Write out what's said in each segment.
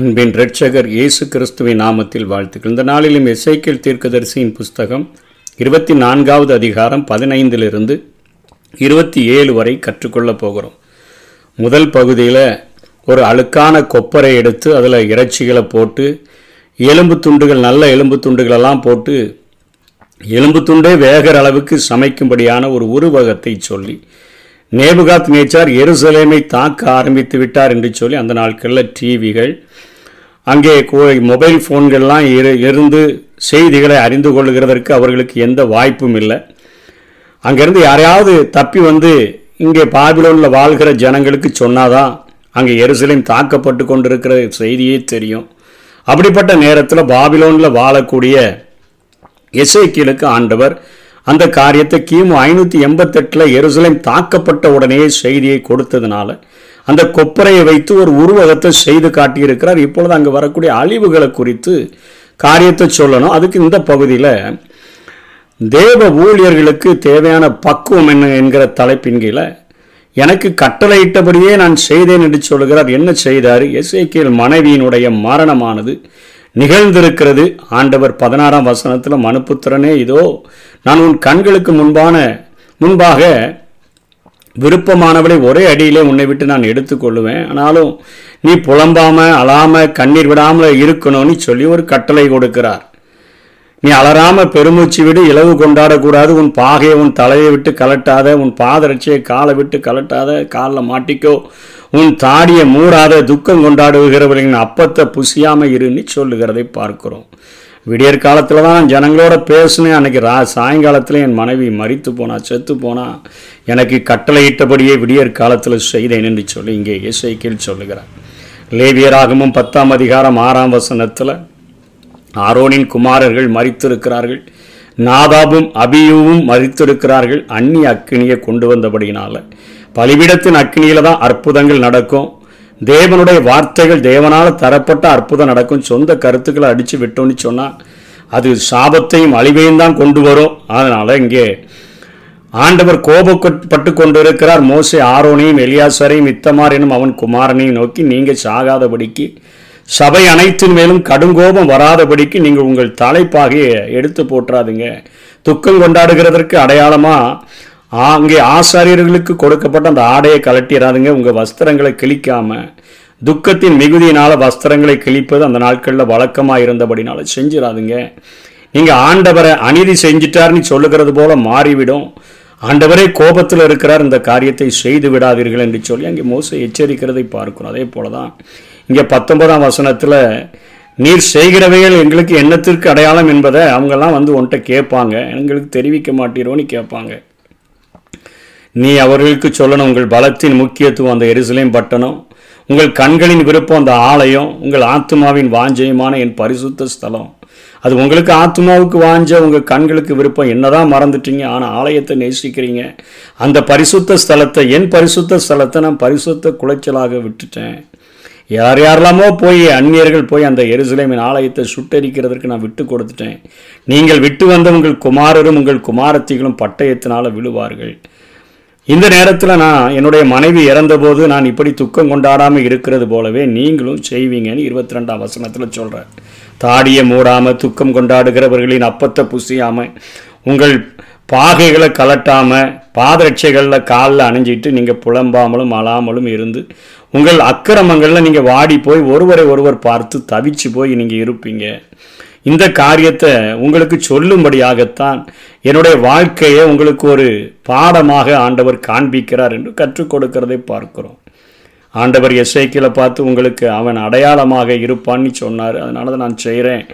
அன்பின் இரட்சகர் இயேசு கிறிஸ்துவின் நாமத்தில் வாழ்த்துக்கள். இந்த நாளிலும் எசைக்கேல் தீர்க்கதரிசியின் புஸ்தகம் இருபத்தி நான்காவது அதிகாரம் பதினைந்திலிருந்து இருபத்தி ஏழு வரை கற்றுக்கொள்ளப் போகிறோம். முதல் பகுதியில் ஒரு அழுக்கான கொப்பரை எடுத்து அதில் இறைச்சிகளை போட்டு எலும்பு துண்டுகள் நல்ல எலும்பு துண்டுகளெல்லாம் போட்டு எலும்பு துண்டே வேகிற அளவுக்கு சமைக்கும்படியான ஒரு உருவகத்தை சொல்லி நேபுகாத் நேச்சார் எருசலேமை தாக்க ஆரம்பித்து விட்டார் என்று சொல்லி அந்த நாட்களில் டிவிகள் அங்கே கோ- மொபைல் ஃபோன்கள்லாம் இரு இருந்து செய்திகளை அறிந்து கொள்ளுகிறதற்கு அவர்களுக்கு எந்த வாய்ப்பும் இல்லை. அங்கேருந்து யாரையாவது தப்பி வந்து இங்கே பாபிலோனில் வாழ்கிற ஜனங்களுக்கு சொன்னாதான் அங்கே எருசலேம் தாக்கப்பட்டு கொண்டிருக்கிற செய்தியே தெரியும். அப்படிப்பட்ட நேரத்தில் பாபிலோனில் வாழக்கூடிய எசேக்கியலுக்கு ஆண்டவர் அந்த காரியத்தை கிமு ஐநூற்றி எண்பத்தெட்டில் எருசலேம் தாக்கப்பட்ட உடனே செய்தியை கொடுத்ததுனால அந்த கொப்பரையை வைத்து ஒரு உருவகத்தை செய்து காட்டியிருக்கிறார். இப்பொழுது அங்கே வரக்கூடிய அழிவுகளை குறித்து காரியத்தை சொல்லணும். அதுக்கு இந்த பகுதியில் தேவ ஊழியர்களுக்கு தேவையான பக்குவம் என்ன என்கிற தலைப்பின் கீழே எனக்கு கட்டளையிட்டபடியே நான் செய்தேன் என்று சொல்கிறார் என்ன செய்தார்? எசேக்கியல் மனைவியினுடைய மரணமானது நிகழ்ந்திருக்கிறது. ஆண்டவர் பதினாறாம் வசனத்தில் மனுப்புத்திரனே இதோ நான் உன் கண்களுக்கு முன்பான முன்பாக விருப்பமானவளை ஒரே அடியிலே உன்னை விட்டு நான் எடுத்துக்கொள்ளுவேன் ஆனாலும் நீ புலம்பாம அழாம கண்ணீர் விடாமல் இருக்கணும்னு சொல்லி ஒரு கட்டளை கொடுக்கிறார். நீ அலறாம பெருமூச்சு விடு இலவு கொண்டாடக்கூடாது. உன் பாகையை உன் தலையை விட்டு கலட்டாத உன் பாதரட்சியை காலை விட்டு கலட்டாத காலில் மாட்டிக்கோ. உன் தாடியை மூடாத துக்கம் கொண்டாடுகிறவர்களின் அப்பத்தை புசியாமல் இருன்னு சொல்லுகிறதை பார்க்கிறோம். விடியற் காலத்தில் தான் ஜனங்களோட பேசினேன். அன்னைக்கு ரா சாயங்காலத்தில் என் மனைவி மறித்து போனா செத்து போனா எனக்கு கட்டளையிட்டபடியே விடியற் காலத்தில் செய்தேன் என்று சொல்லி இங்கே இசைக்கில் சொல்லுகிறார். லேவியராகமும் பத்தாம் அதிகாரம் ஆறாம் வசனத்தில் ஆரோனின் குமாரர்கள் மறித்திருக்கிறார்கள் நாதாபும் அபியூவும் மறித்திருக்கிறார்கள் அந்நிய அக்கினியை கொண்டு வந்தபடியினால் பலிபீடத்தின் அக்கினியில தான் அற்புதங்கள் நடக்கும். தேவனுடைய வார்த்தைகள் தேவனால் தரப்பட்ட அற்புதம் நடக்கும். சொந்த கருத்துக்களை அடித்து விட்டோன்னு சொன்னால் அது சாபத்தையும் அழிவையும் தான் கொண்டு வரும். அதனால் இங்கே ஆண்டவர் கோபப்பட்டு கொண்டிருக்கிறார். மோசை ஆரோனையும் எலியாசரையும் இத்தமார் எனும் அவன் குமாரனையும் நோக்கி நீங்கள் சாகாதபடிக்கு சபை அனைத்தின் மேலும் கடுங்கோபம் வராதபடிக்கு நீங்கள் உங்கள் தலைப்பாகையை எடுத்து போட்டுறாதீங்க துக்கம் கொண்டாடுகிறதற்கு அடையாளமாக அங்கே ஆசாரியர்களுக்கு கொடுக்கப்பட்ட அந்த ஆடையை கலட்டிடாதுங்க உங்கள் வஸ்திரங்களை கிழிக்காமல் துக்கத்தின் மிகுதியினால் வஸ்திரங்களை கிழிப்பது அந்த நாட்களில் வழக்கமாக இருந்தபடினால செஞ்சிடாதுங்க. நீங்கள் ஆண்டவரை அநீதி செஞ்சிட்டார்னு சொல்லுகிறது போல மாறிவிடும். ஆண்டவரே கோபத்தில் இருக்கிறார் இந்த காரியத்தை செய்து விடாதீர்கள் என்று சொல்லி அங்கே மோச எச்சரிக்கிறதை பார்க்கிறோம். அதே போல தான் இங்கே பத்தொன்பதாம் வசனத்தில் நீர் செய்கிறவைகள் எங்களுக்கு எண்ணத்திற்கு அடையாளம் என்பதை அவங்கெல்லாம் வந்து உன்கிட்ட கேட்பாங்க. எங்களுக்கு தெரிவிக்க மாட்டீரோன்னு கேட்பாங்க. நீ அவர்களுக்கு சொல்லணும் உங்கள் பலத்தின் முக்கியத்துவம் அந்த எருசலேம் பட்டணம் உங்கள் கண்களின் விருப்பம் அந்த ஆலயம் உங்கள் ஆத்மாவின் வாஞ்சயமான என் பரிசுத்த ஸ்தலம். அது உங்களுக்கு ஆத்மாவுக்கு வாஞ்ச உங்கள் கண்களுக்கு விருப்பம். என்னதான் மறந்துட்டீங்க ஆனால் ஆலயத்தை நேசிக்கிறீங்க. அந்த பரிசுத்த ஸ்தலத்தை என் பரிசுத்த ஸ்தலத்தை நான் பரிசுத்த குலைச்சலாக விட்டுட்டேன். யார் யாரெல்லாமோ போய் அந்நியர்கள் போய் அந்த எருசலேமின் ஆலயத்தை சுட்டரிக்கிறதற்கு நான் விட்டு கொடுத்துட்டேன். நீங்கள் விட்டு வந்த உங்கள் குமாரரும் உங்கள் குமாரத்திகளும் பட்டயத்தினால விழுவார்கள். இந்த நேரத்தில் நான் என்னுடைய மனைவி இறந்தபோது நான் இப்படி துக்கம் கொண்டாடாமல் இருக்கிறது போலவே நீங்களும் செய்வீங்கன்னு இருபத்தி ரெண்டாம் வசனத்தில் சொல்கிறார் தாடியை மூடாமல் துக்கம் கொண்டாடுகிறவர்களின் அப்பத்தை புசியாமல் உங்கள் பாகைகளை கலட்டாமல் பாதரட்சைகளில் காலில் அணிஞ்சிட்டு நீங்கள் புலம்பாமலும் அழாமலும் இருந்து உங்கள் அக்கிரமங்களில் நீங்கள் வாடி போய் ஒருவரை ஒருவர் பார்த்து தவிச்சு போய் நீங்கள் இருப்பீங்க. இந்த காரியத்தை உங்களுக்கு சொல்லும்படியாகத்தான் என்னுடைய வாழ்க்கையை உங்களுக்கு ஒரு பாடமாக ஆண்டவர் காண்பிக்கிறார் என்று கற்றுக் கொடுக்கிறதை பார்க்கிறோம். ஆண்டவர் எஸ்ஐக்கில் பார்த்து உங்களுக்கு அவன் அடையாளமாக இருப்பான்னு சொன்னார். அதனால தான் நான் செய்கிறேன்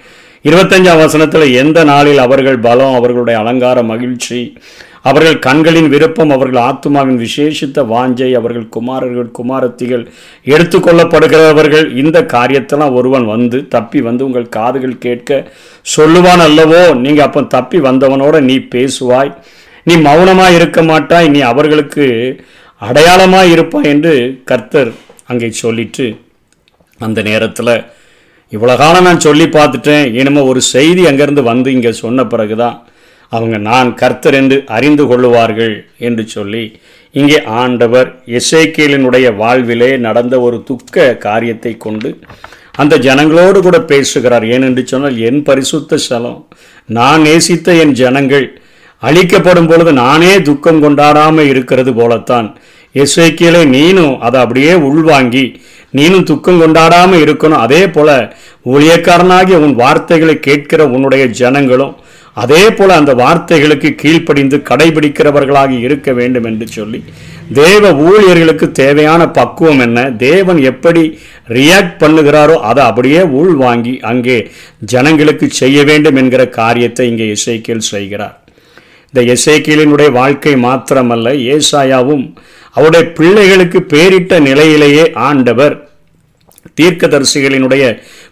இருபத்தஞ்சாம் வசனத்தில் எந்த நாளில் அவர்கள் பலம் அவர்களுடைய அலங்கார மகிழ்ச்சி அவர்கள் கண்களின் விருப்பம் அவர்கள் ஆத்மாவின் விசேஷித்த வாஞ்சை அவர்கள் குமாரர்கள் குமாரத்திகள் எடுத்துக்கொள்ளப்படுகிறவர்கள் இந்த காரியத்தெல்லாம் ஒருவன் வந்து தப்பி வந்து உங்கள் காதுகள் கேட்க சொல்லுவான் அல்லவோ? நீங்கள் அப்போ தப்பி வந்தவனோட நீ பேசுவாய். நீ மௌனமாக இருக்க மாட்டாய் நீ அவர்களுக்கு அடையாளமாக இருப்பாய் என்று கர்த்தர் அங்கே சொல்லிட்டு அந்த நேரத்தில் இவ்வளோ காலம் நான் சொல்லி பார்த்துட்டேன் இனிமேல் ஒரு செய்தி அங்கேருந்து வந்து இங்கே சொன்ன பிறகுதான் அவங்க நான் கர்த்தர் என்று அறிந்து கொள்ளுவார்கள் என்று சொல்லி இங்கே ஆண்டவர் எசேக்கியலினுடைய வாழ்விலே நடந்த ஒரு துக்க காரியத்தை கொண்டு அந்த ஜனங்களோடு கூட பேசுகிறார். ஏனென்று சொன்னால் என் பரிசுத்த ஸ்தலம் நான் நேசித்த என் ஜனங்கள் அழிக்கப்படும் பொழுது நானே துக்கம் கொண்டாடாமல் இருக்கிறது போலத்தான். எஸ்ஐக்கியலை நீனும் அதை அப்படியே உள்வாங்கி நீனும் துக்கம் கொண்டாடாமல் இருக்கணும். அதே போல ஊழியக்காரனாகிய உன் வார்த்தைகளை கேட்கிற உன்னுடைய ஜனங்களும் அதே போல அந்த வார்த்தைகளுக்கு கீழ்ப்படிந்து கடைபிடிக்கிறவர்களாக இருக்க வேண்டும் என்று சொல்லி தேவ ஊழியர்களுக்கு தேவையான பக்குவம் என்ன தேவன் எப்படி ரியாக்ட் பண்ணுகிறாரோ அதை அப்படியே உள்வாங்கி அங்கே ஜனங்களுக்கு செய்ய வேண்டும் என்கிற காரியத்தை இங்கே இசைக்கியல் செய்கிறார். இந்த இசைக்கியலினுடைய வாழ்க்கை மாத்திரமல்ல ஏசாயாவும் அவருடைய பிள்ளைகளுக்கு பேரிட்ட நிலையிலேயே ஆண்டவர் தீர்க்கதரிசிகளினுடைய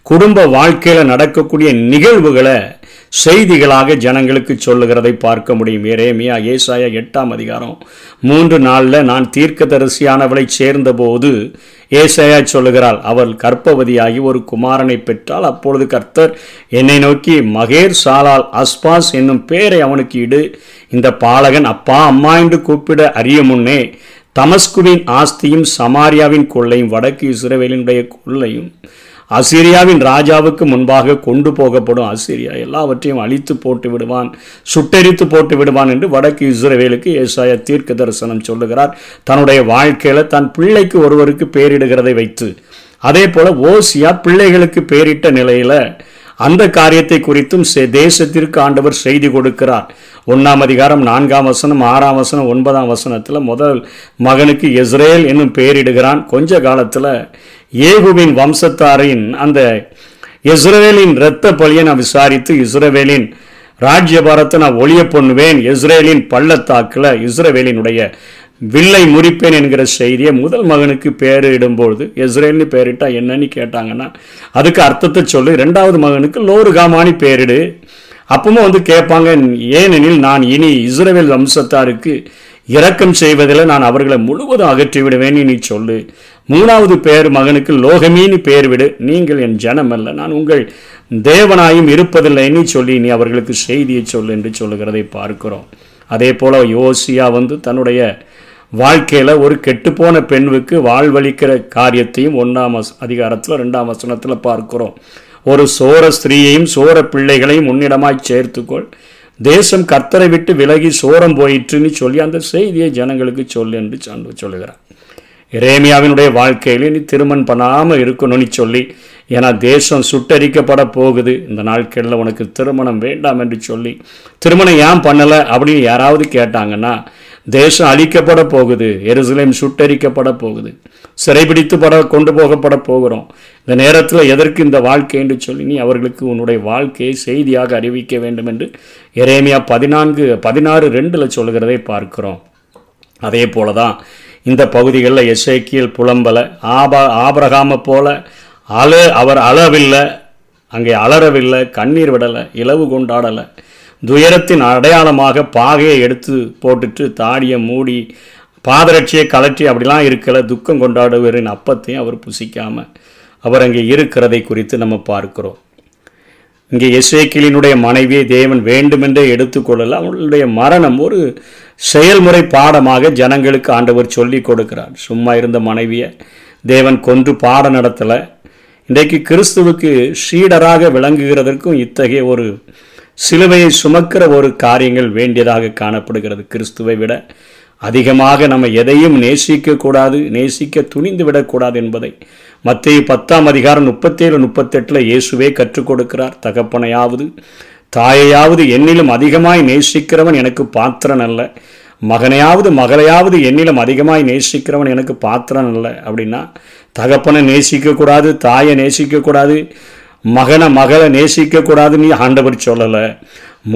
குடும்ப வாழ்க்கையில் நடக்கக்கூடிய நிகழ்வுகளை செய்திகளாக ஜனங்களுக்கு சொல்லுகிறதை பார்க்க முடியும். ஏரேமியா ஏசாயா எட்டாம் அதிகாரம் மூன்று நாளில் நான் தீர்க்கதரிசியானவளை சேர்ந்தபோது ஏசாயா சொல்லுகிறாள் அவள் கர்ப்பவதியாகி ஒரு குமாரனை பெற்றால் அப்பொழுது கர்த்தர் என்னை நோக்கி மகேர் சாலால் அஸ்பாஸ் என்னும் பெயரை அவனுக்கு இடு. இந்த பாலகன் அப்பா அம்மா என்று கூப்பிட அறிய முன்னே தமஸ்குவின் ஆஸ்தியும் சமாரியாவின் கொள்ளையும் வடக்கு இஸ்ரேவேலினுடைய கொள்ளையும் அசீரியாவின் ராஜாவுக்கு முன்பாக கொண்டு போகப்படும் அசீரியா எல்லாவற்றையும் அழித்து போட்டு விடுவான் சுட்டெரித்து போட்டு விடுவான் என்று வடக்கு இஸ்ரவேலுக்கு ஏசாய தீர்க்க தரிசனம் சொல்லுகிறார். தன்னுடைய வாழ்க்கையில் தன் பிள்ளைக்கு ஒருவருக்கு பேரிடுகிறதை வைத்து அதே போல் ஓசியா பிள்ளைகளுக்கு பேரிட்ட நிலையில் அந்த காரியத்தை குறித்தும் செ- தேசத்திற்கு ஆண்டவர் செய்தி கொடுக்கிறார். ஒன்றாம் அதிகாரம் நான்காம் வசனம் ஆறாம் வசனம் ஒன்பதாம் வசனத்தில் முதல் மகனுக்கு இஸ்ரேல் என்னும் பெயரிடுகிறான் கொஞ்ச காலத்தில் ஏகுவின் வம்சத்தாரின் அந்த இஸ்ரேலின் இரத்த பலியை நான் விசாரித்து இஸ்ரேவேலின் ராஜ்யபாரத்தை நான் ஒளிய பண்ணுவேன். இஸ்ரேலின் பள்ளத்தாக்கில் இஸ்ரவேலினுடைய வில்லை முறிப்பேன் என்கிற செய்தியை முதல் மகனுக்கு பேர் இடும்பொழுது இஸ்ரேல்னு பேரிட்டா என்னன்னு கேட்டாங்கன்னா அதுக்கு அர்த்தத்தை சொல்லு. ரெண்டாவது மகனுக்கு லோருகாமானி பேரிடு. அப்பவும் வந்து கேட்பாங்க ஏனெனில் நான் இனி இஸ்ரவேல் வம்சத்தாருக்கு இரக்கம் செய்வதில் நான் அவர்களை முழுவதும் அகற்றி விடுவேன் நீ சொல்லு. மூணாவது பேர் மகனுக்கு லோகமீனி பெயர் விடு. நீங்கள் என் ஜனம் அல்ல. நான் உங்கள் தேவனாயும் இருப்பதில்லைன்னு சொல்லி நீ அவர்களுக்கு செய்தியை சொல் என்று சொல்லுகிறதை பார்க்கிறோம். அதே போல் யோசியா வந்து தன்னுடைய வாழ்க்கையில் ஒரு கெட்டுப்போன பெண்ணுக்கு வாழ்வழிக்கிற காரியத்தையும் ஒன்றாம் அதிகாரத்தில் ரெண்டாம் வசனத்தில் பார்க்கிறோம். ஒரு சோர ஸ்திரீயையும் சோர பிள்ளைகளையும் உன்னிடமாய் சேர்த்துக்கொள். தேசம் கத்தரை விட்டு விலகி சோரம் போயிற்றுன்னு சொல்லி அந்த செய்தியை ஜனங்களுக்கு சொல்லு என்று சொல்லுகிறார். இரேமியாவினுடைய வாழ்க்கையிலே நீ திருமணம் பண்ணாமல் இருக்கணும்னு சொல்லி ஏன்னா தேசம் சுட்டரிக்கப்பட போகுது. இந்த நாட்களில் உனக்கு திருமணம் வேண்டாம் என்று சொல்லி திருமணம் ஏன் பண்ணலை அப்படின்னு யாராவது கேட்டாங்கன்னா தேசம் அழிக்கப்பட போகுது எருசலேம் சுட்டரிக்கப்பட போகுது சிறைபிடித்து பட கொண்டு போகப்பட போகிறோம். இந்த நேரத்தில் எதற்கு இந்த வாழ்க்கை என்று சொல்லி நீ அவர்களுக்கு உன்னுடைய வாழ்க்கையை செய்தியாக அறிவிக்க வேண்டும் என்று எரேமியா பதினான்கு பதினாறு ரெண்டில் சொல்கிறதை பார்க்கிறோம். அதே போல தான் இந்த பகுதிகளில் எசேக்கியல் புலம்பலை ஆபா ஆபரகாமை போல அழ அவர் அளவில்லை அங்கே அலறவில்லை கண்ணீர் விடலை இலவு கொண்டாடலை. துயரத்தின் அடையாளமாக பாகையை எடுத்து போட்டுட்டு தாடியை மூடி பாதரட்சியை கலற்றி அப்படிலாம் இருக்கல துக்கம் கொண்டாடுவரின் அப்பத்தையும் அவர் புசிக்காமல் அவர் அங்கே இருக்கிறதை குறித்து நம்ம பார்க்கிறோம். இங்கே எசேக்கியலினுடைய மனைவியை தேவன் வேண்டுமென்றே எடுத்துக்கொள்ளல. அவளுடைய மரணம் ஒரு செயல்முறை பாடமாக ஜனங்களுக்கு ஆண்டவர் சொல்லி கொடுக்கிறார். சும்மா இருந்த மனைவியை தேவன் கொன்று பாடம் நடத்தலை. இன்றைக்கு கிறிஸ்துவுக்கு சீடராக விளங்குகிறதற்கும் இத்தகைய ஒரு சிலுவையை சுமக்கிற ஒரு காரியங்கள் வேண்டியதாக காணப்படுகிறது. கிறிஸ்துவை விட அதிகமாக நம்ம எதையும் நேசிக்கக்கூடாது நேசிக்க துணிந்து விடக்கூடாது என்பதை மத்திய பத்தாம் அதிகாரம் முப்பத்தேழு முப்பத்தெட்டில் இயேசுவே கற்றுக் கொடுக்கிறார். தகப்பனையாவது தாயையாவது என்னிலும் அதிகமாய் நேசிக்கிறவன் எனக்கு பாத்திரன் அல்ல. மகனையாவது மகளையாவது என்னிலும் அதிகமாய் நேசிக்கிறவன் எனக்கு பாத்திரன் அல்ல. அப்படின்னா தகப்பனை நேசிக்கக்கூடாது தாயை நேசிக்கக்கூடாது மகனை மகளை நேசிக்கக்கூடாதுன்னு ஆண்டவர் சொல்லலை.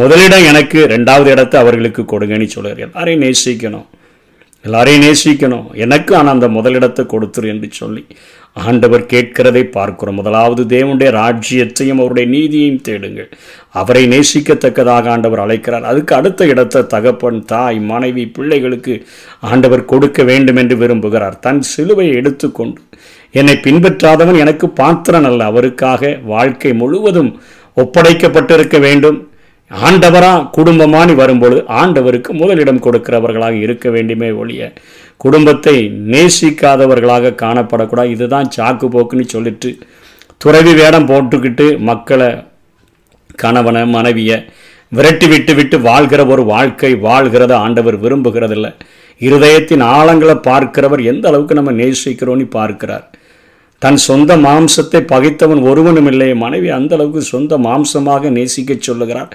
முதலிடம் எனக்கு ரெண்டாவது இடத்தை அவர்களுக்கு கொடுங்கன்னு சொல்லுறார் எல்லாரையும் நேசிக்கணும். எல்லாரையும் நேசிக்கணும். எனக்கு ஆனால் அந்த முதலிடத்தை கொடுத்துரு என்று சொல்லி ஆண்டவர் கேட்கிறதை பார்க்கிறோம். முதலாவது தேவனுடைய ராஜ்யத்தையும் அவருடைய நீதியையும் தேடுங்கள். அவரை நேசிக்கத்தக்கதாக ஆண்டவர் அழைக்கிறார். அதுக்கு அடுத்த இடத்தை தகப்பன் தாய் மனைவி பிள்ளைகளுக்கு ஆண்டவர் கொடுக்க வேண்டும் என்று விரும்புகிறார். தன் சிலுவையை எடுத்துக்கொண்டு என்னை பின்பற்றாதவன் எனக்கு பாத்திரன் அல்ல. அவருக்காக வாழ்க்கை முழுவதும் ஒப்படைக்கப்பட்டிருக்க வேண்டும். ஆண்டவரா குடும்பமானி வரும்பொழுது ஆண்டவருக்கு முதலிடம் கொடுக்கிறவர்களாக இருக்க வேண்டுமே ஒழிய குடும்பத்தை நேசிக்காதவர்களாக காணப்படக்கூடாது. இதுதான் சாக்கு போக்குன்னு சொல்லிட்டு துறவி வேடம் போட்டுக்கிட்டு மக்களை கணவனை மனைவியை விரட்டி விட்டு விட்டு வாழ்கிற ஒரு வாழ்க்கை வாழ்கிறத ஆண்டவர் விரும்புகிறதில்ல. இருதயத்தின் ஆழங்களை பார்க்கிறவர் எந்த அளவுக்கு நம்ம நேசிக்கிறோன்னு பார்க்கிறார். தன் சொந்த மாம்சத்தை பகைத்தவன் ஒருவனும் இல்லை. மனைவி அந்த அளவுக்கு சொந்த மாம்சமாக நேசிக்கச் சொல்லுகிறார்.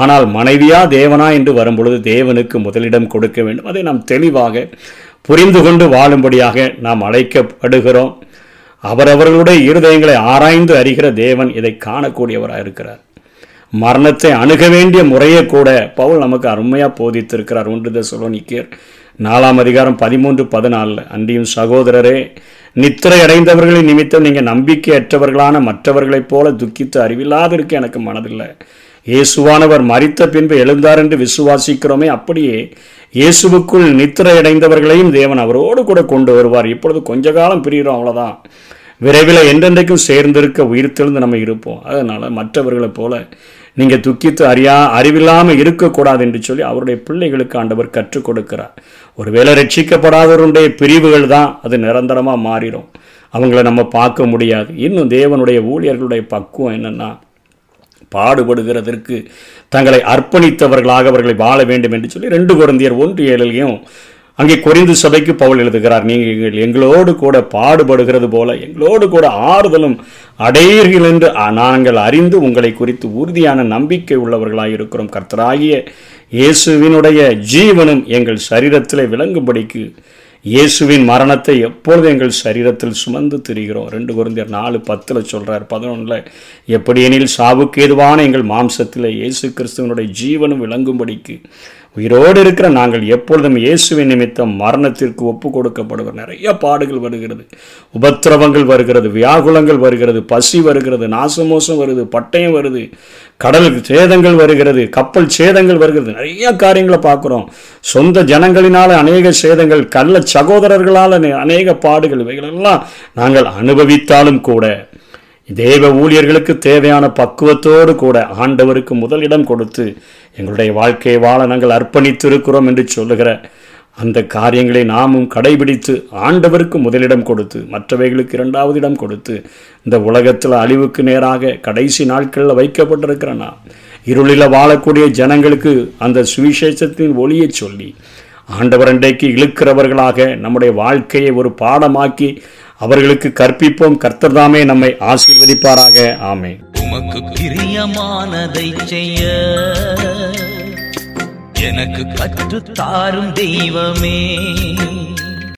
ஆனால் மனைவியா தேவனா என்று வரும்பொழுது தேவனுக்கு முதலிடம் கொடுக்க வேண்டும். அதை நாம் தெளிவாக புரிந்து கொண்டு வாழும்படியாக நாம் அழைக்கப்படுகிறோம். அவரவர்களுடைய இருதயங்களை ஆராய்ந்து அறிகிற தேவன் இதை காணக்கூடியவராக இருக்கிறார். மரணத்தை அணுக வேண்டிய முறையை கூட பவுல் நமக்கு அருமையாக போதித்திருக்கிறார். ஒன்று தெசலோனிக்கேர் நாலாம் அதிகாரம் பதிமூன்று பதினாலில் அன்றியும் சகோதரரே நித்திரை அடைந்தவர்களின் நிமித்தம் நீங்கள் நம்பிக்கையற்றவர்களான மற்றவர்களைப் போல துக்கித்து அறிவில்லாதிருக்க எனக்கு மனதில்லை. இயேசுவானவர் மறித்த பின்பு எழுந்தார் என்று விசுவாசிக்கிறோமே அப்படியே இயேசுவுக்குள் நித்திரை அடைந்தவர்களையும் தேவன் அவரோடு கூட கொண்டு வருவார். இப்பொழுது கொஞ்ச காலம் பிரிகிறோம் அவ்வளோதான் விரைவில் என்றென்றைக்கும் சேர்ந்திருக்க உயிர்த்தெழுந்து நம்ம இருப்போம். அதனால் மற்றவர்களைப் போல நீங்கள் துக்கித்து அறியா அறிவில்லாமல் இருக்கக்கூடாது என்று சொல்லி அவருடைய பிள்ளைகளுக்கு ஆண்டவர் கற்றுக் கொடுக்கிறார். ஒருவேளை ரட்சிக்கப்படாதவருடைய பிரிவுகள் தான் அது நிரந்தரமாக மாறிடும். அவங்கள நம்ம பார்க்க முடியாது. இன்னும் தேவனுடைய ஊழியர்களுடைய பக்குவம் என்னென்னா பாடுபடுகிறதற்கு தங்களை அர்ப்பணித்தவர்களாக அவர்களை வாழ வேண்டும் என்று சொல்லி ரெண்டு குழந்தையர் ஒன்று ஏழிலையும் அங்கே குறிந்து சபைக்கு பவுல் எழுதுகிறார். நீங்கள் எங்களோடு கூட பாடுபடுகிறது போல எங்களோடு கூட ஆறுதலும் அடையீர்கள் என்று நாங்கள் அறிந்து உங்களை குறித்து உறுதியான நம்பிக்கை உள்ளவர்களாக இருக்கிறோம் கர்த்தராகிய இயேசுவினுடைய ஜீவனும் எங்கள் சரீரத்தில் விளங்கும்படிக்கு இயேசுவின் மரணத்தை எப்பொழுது எங்கள் சரீரத்தில் சுமந்து திரிகிறோம்? ரெண்டு குருந்தியர் நாலு பத்தில் சொல்கிறார் பதினொன்றில் எப்படியெனில் சாவுக்கு ஏதுவான எங்கள் மாம்சத்தில் இயேசு கிறிஸ்துவனுடைய ஜீவனும் விளங்கும்படிக்கு உயிரோடு இருக்கிற நாங்கள் எப்பொழுதும் இயேசுவின் நிமித்தம் மரணத்திற்கு ஒப்பு கொடுக்கப்படுகிற நிறைய பாடுகள் வருகிறது. உபத்திரவங்கள் வருகிறது வியாகுலங்கள் வருகிறது பசி வருகிறது நாசமோசம் வருது பட்டயம் வருது கடல் சேதங்கள் வருகிறது கப்பல் சேதங்கள் வருகிறது. நிறைய காரியங்களை பார்க்குறோம். சொந்த ஜனங்களினால் அநேக சேதங்கள் கள்ள சகோதரர்களால் அநேக பாடுகள் இவைகளெல்லாம் நாங்கள் அனுபவித்தாலும் கூட தேவ ஊழியர்களுக்கு தேவையான பக்குவத்தோடு கூட ஆண்டவருக்கு முதலிடம் கொடுத்து எங்களுடைய வாழ்க்கையை வாழ நாங்கள் அர்ப்பணித்து இருக்கிறோம் என்று சொல்லுகிற அந்த காரியங்களை நாமும் கடைபிடித்து ஆண்டவருக்கு முதலிடம் கொடுத்து மற்றவைகளுக்கு இரண்டாவது இடம் கொடுத்து இந்த உலகத்தில் அழிவுக்கு நேராக கடைசி நாட்களில் வைக்கப்பட்டிருக்கிற நான் இருளில் வாழக்கூடிய ஜனங்களுக்கு அந்த சுவிசேஷத்தின் ஒளியை சொல்லி ஆண்டவரண்டைக்கு இழுக்கிறவர்களாக நம்முடைய வாழ்க்கையை ஒரு பாடமாக்கி அவர்களுக்கு கற்பிப்போம். கர்த்தர்தாமே நம்மை ஆசீர்வதிப்பாராக. ஆமே உமக்கு பிரியமானதை செய்ய எனக்கு கற்றுத்தாரும் தெய்வமே.